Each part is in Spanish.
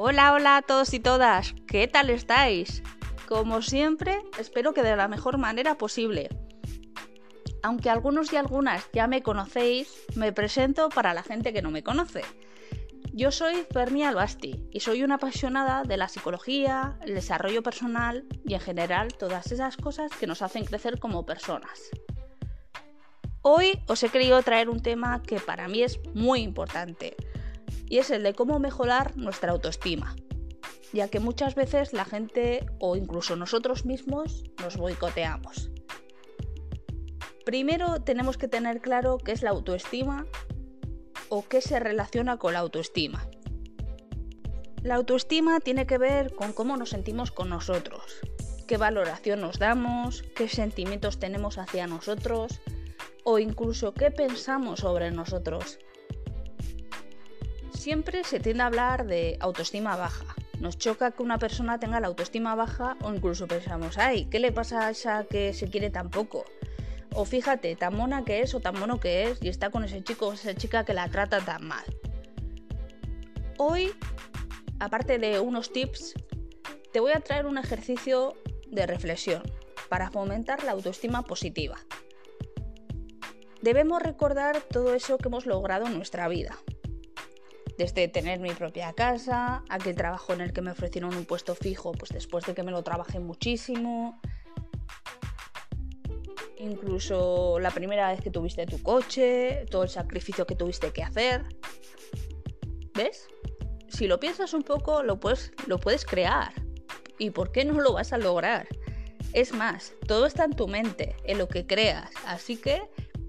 Hola, hola a todos y todas, ¿qué tal estáis? Como siempre, espero que de la mejor manera posible. Aunque algunos y algunas ya me conocéis, me presento para la gente que no me conoce. Yo soy Fermi Albasti y soy una apasionada de la psicología, el desarrollo personal y en general todas esas cosas que nos hacen crecer como personas. Hoy os he querido traer un tema que para mí es muy importante y es el de cómo mejorar nuestra autoestima, ya que muchas veces la gente o incluso nosotros mismos nos boicoteamos. Primero tenemos que tener claro qué es la autoestima o qué se relaciona con la autoestima. La autoestima tiene que ver con cómo nos sentimos con nosotros, qué valoración nos damos, qué sentimientos tenemos hacia nosotros o incluso qué pensamos sobre nosotros siempre se tiende a hablar de autoestima baja. Nos choca que una persona tenga la autoestima baja o incluso pensamos, ay, ¿qué le pasa a esa que se quiere tan poco? O fíjate, tan mona que es o tan mono que es y está con ese chico o esa chica que la trata tan mal. Hoy, aparte de unos tips, te voy a traer un ejercicio de reflexión para fomentar la autoestima positiva. Debemos recordar todo eso que hemos logrado en nuestra vida, desde tener mi propia casa, aquel trabajo en el que me ofrecieron un puesto fijo, pues después de que me lo trabajé muchísimo, incluso la primera vez que tuviste tu coche, todo el sacrificio que tuviste que hacer. ¿Ves? Si lo piensas un poco, lo puedes, lo puedes crear. ¿Y por qué no lo vas a lograr? Es más, todo está en tu mente, en lo que creas. Así que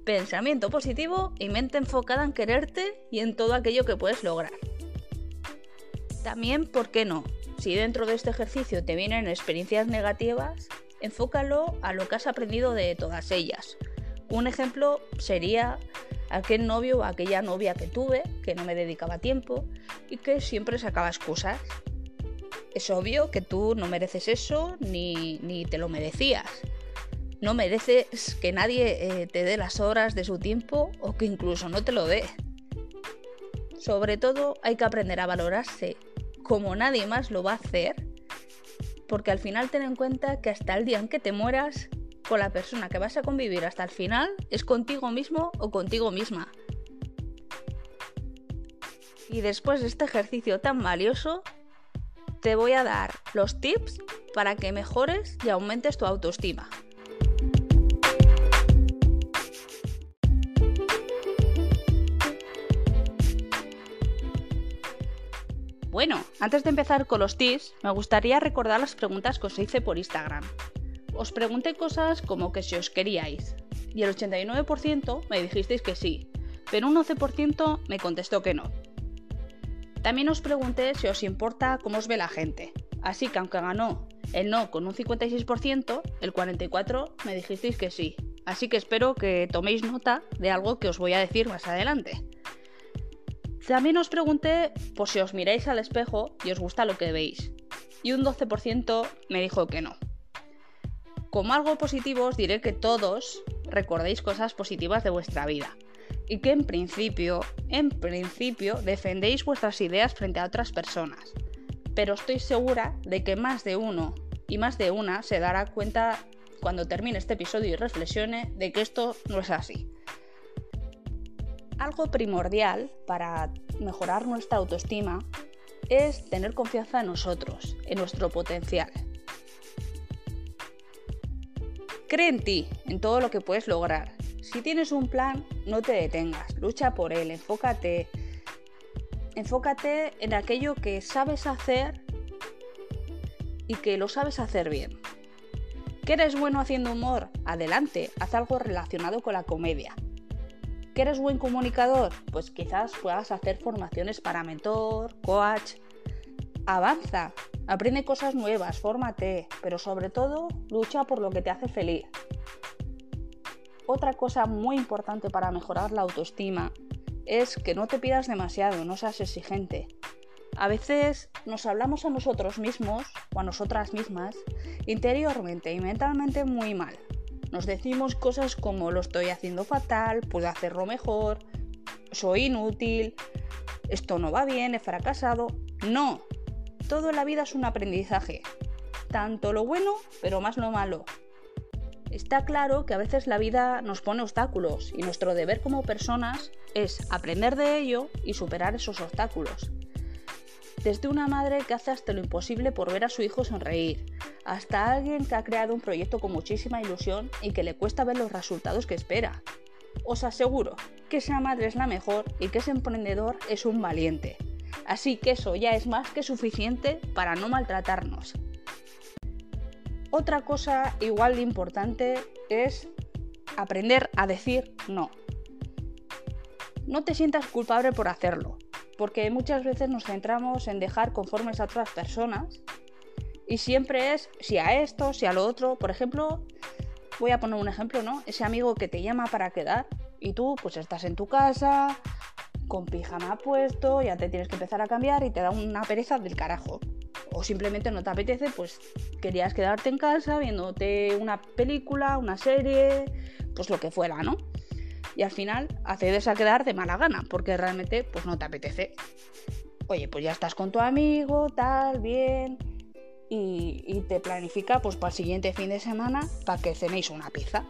pensamiento positivo y mente enfocada en quererte y en todo aquello que puedes lograr. También, ¿por qué no? Si dentro de este ejercicio te vienen experiencias negativas, enfócalo a lo que has aprendido de todas ellas. Un ejemplo sería aquel novio o aquella novia que tuve, que no me dedicaba tiempo y que siempre sacaba excusas. Es obvio que tú no mereces eso ni, ni te lo merecías no mereces que nadie eh, te dé las horas de su tiempo o que incluso no te lo dé. Sobre todo hay que aprender a valorarse como nadie más lo va a hacer, porque al final ten en cuenta que hasta el día en que te mueras, con la persona que vas a convivir hasta el final es contigo mismo o contigo misma. Y después de este ejercicio tan valioso, te voy a dar los tips para que mejores y aumentes tu autoestima. Bueno, antes de empezar con los tips, me gustaría recordar las preguntas que os hice por Instagram. Os pregunté cosas como que si os queríais, y el 89% me dijisteis que sí, pero un 11% me contestó que no. También os pregunté si os importa cómo os ve la gente, así que aunque ganó el no con un 56%, el 44% me dijisteis que sí. Así que espero que toméis nota de algo que os voy a decir más adelante. También os pregunté por si os miráis al espejo y os gusta lo que veis. Y un 12% me dijo que no. Como algo positivo os diré que todos recordéis cosas positivas de vuestra vida. Y que en principio, en principio, defendéis vuestras ideas frente a otras personas. Pero estoy segura de que más de uno y más de una se dará cuenta cuando termine este episodio y reflexione de que esto no es así algo primordial para mejorar nuestra autoestima es tener confianza en nosotros, en nuestro potencial. Cree en ti, en todo lo que puedes lograr. Si tienes un plan, no te detengas, lucha por él, enfócate. Enfócate en aquello que sabes hacer y que lo sabes hacer bien. ¿Que eres bueno haciendo humor? Adelante, haz algo relacionado con la comedia eres buen comunicador? Pues quizás puedas hacer formaciones para mentor, coach. Avanza, aprende cosas nuevas, fórmate, pero sobre todo lucha por lo que te hace feliz. Otra cosa muy importante para mejorar la autoestima es que no te pidas demasiado, no seas exigente. A veces nos hablamos a nosotros mismos o a nosotras mismas interiormente y mentalmente muy mal. Nos decimos cosas como lo estoy haciendo fatal, puedo hacerlo mejor, soy inútil, esto no va bien, he fracasado. No, todo en la vida es un aprendizaje, tanto lo bueno, pero más lo malo. Está claro que a veces la vida nos pone obstáculos y nuestro deber como personas es aprender de ello y superar esos obstáculos. Desde una madre que hace hasta lo imposible por ver a su hijo sonreír, hasta alguien que ha creado un proyecto con muchísima ilusión y que le cuesta ver los resultados que espera. Os aseguro que esa madre es la mejor y que ese emprendedor es un valiente. Así que eso ya es más que suficiente para no maltratarnos. Otra cosa igual de importante es aprender a decir no. No te sientas culpable por hacerlo, porque muchas veces nos centramos en dejar conformes a otras personas y siempre es si a esto, si a lo otro. Por ejemplo, voy a poner un ejemplo, ¿no? Ese amigo que te llama para quedar y tú pues estás en tu casa con pijama puesto, ya te tienes que empezar a cambiar y te da una pereza del carajo o simplemente no te apetece, pues querías quedarte en casa viéndote una película, una serie, pues lo que fuera, ¿no? Y al final accedes a quedar de mala gana, porque realmente pues no te apetece. Oye, pues ya estás con tu amigo, tal, bien, y, te planifica pues para el siguiente fin de semana para que cenéis una pizza.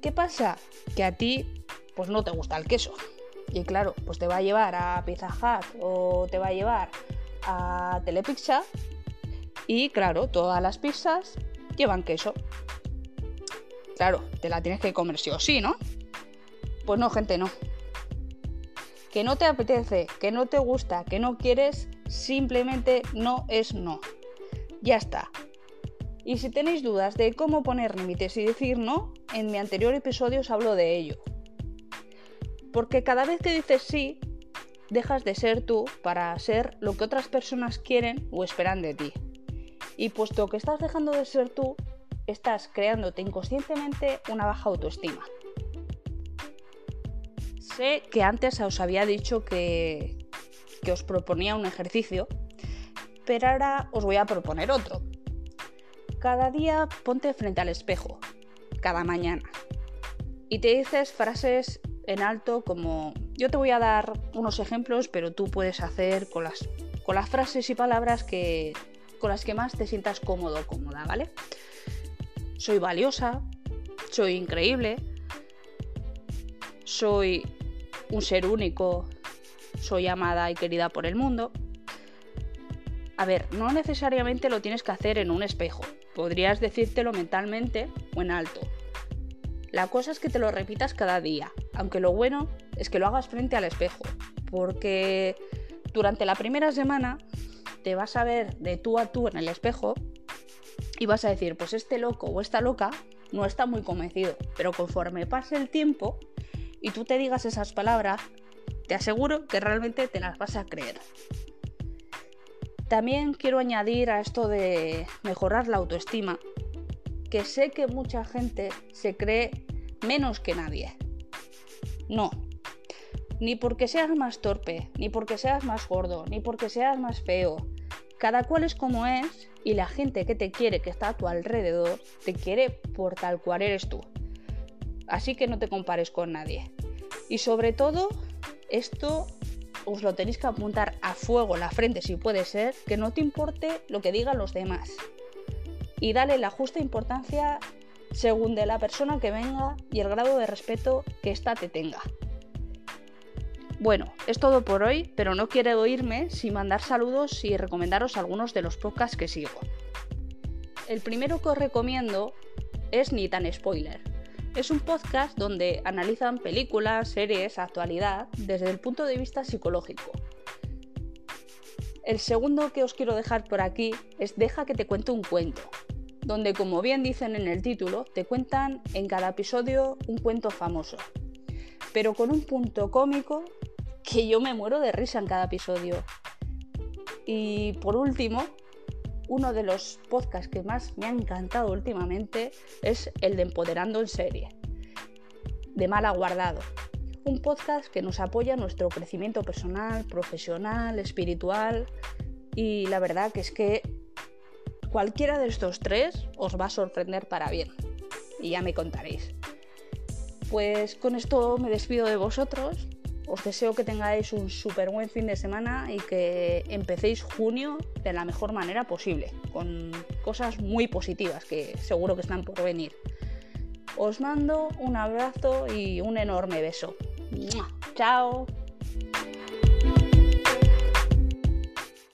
¿Qué pasa? Que a ti pues no te gusta el queso. Y claro, pues te va a llevar a Pizza Hut o te va a llevar a Telepizza y claro, todas las pizzas llevan queso. Claro, te la tienes que comer sí o sí, ¿no? Pues no, gente, no. Que no te apetece, que no te gusta, que no quieres, simplemente no es no. Ya está. Y si tenéis dudas de cómo poner límites y decir no, en mi anterior episodio os hablo de ello. Porque cada vez que dices sí, dejas de ser tú para ser lo que otras personas quieren o esperan de ti. Y puesto que estás dejando de ser tú, estás creándote inconscientemente una baja autoestima. Sé que antes os había dicho que, que os proponía un ejercicio, pero ahora os voy a proponer otro. Cada día ponte frente al espejo, cada mañana, y te dices frases en alto como yo te voy a dar unos ejemplos, pero tú puedes hacer con las, con las frases y palabras que, con las que más te sientas cómodo o cómoda, ¿vale? Soy valiosa, soy increíble, soy un ser único, soy amada y querida por el mundo. A ver, no necesariamente lo tienes que hacer en un espejo, podrías decírtelo mentalmente o en alto. La cosa es que te lo repitas cada día, aunque lo bueno es que lo hagas frente al espejo, porque durante la primera semana te vas a ver de tú a tú en el espejo y vas a decir, pues este loco o esta loca no está muy convencido, pero conforme pase el tiempo y tú te digas esas palabras, te aseguro que realmente te las vas a creer. También quiero añadir a esto de mejorar la autoestima, que sé que mucha gente se cree menos que nadie. No. Ni porque seas más torpe, ni porque seas más gordo, ni porque seas más feo. Cada cual es como es y la gente que te quiere, que está a tu alrededor, te quiere por tal cual eres tú. Así que no te compares con nadie. Y sobre todo, esto os lo tenéis que apuntar a fuego en la frente si puede ser, que no te importe lo que digan los demás. Y dale la justa importancia según de la persona que venga y el grado de respeto que ésta te tenga. Bueno, es todo por hoy, pero no quiero irme sin mandar saludos y recomendaros algunos de los podcasts que sigo. El primero que os recomiendo es Ni tan spoiler. Es un podcast donde analizan películas, series, actualidad desde el punto de vista psicológico. El segundo que os quiero dejar por aquí es Deja que te cuente un cuento, donde como bien dicen en el título, te cuentan en cada episodio un cuento famoso, pero con un punto cómico que yo me muero de risa en cada episodio. Y por último, uno de los podcasts que más me ha encantado últimamente es el de Empoderando en serie, de Mal Aguardado. Un podcast que nos apoya en nuestro crecimiento personal, profesional, espiritual y la verdad que es que Cualquiera de estos tres os va a sorprender para bien. Y ya me contaréis. Pues con esto me despido de vosotros. Os deseo que tengáis un súper buen fin de semana y que empecéis junio de la mejor manera posible, con cosas muy positivas que seguro que están por venir. Os mando un abrazo y un enorme beso. ¡Chao!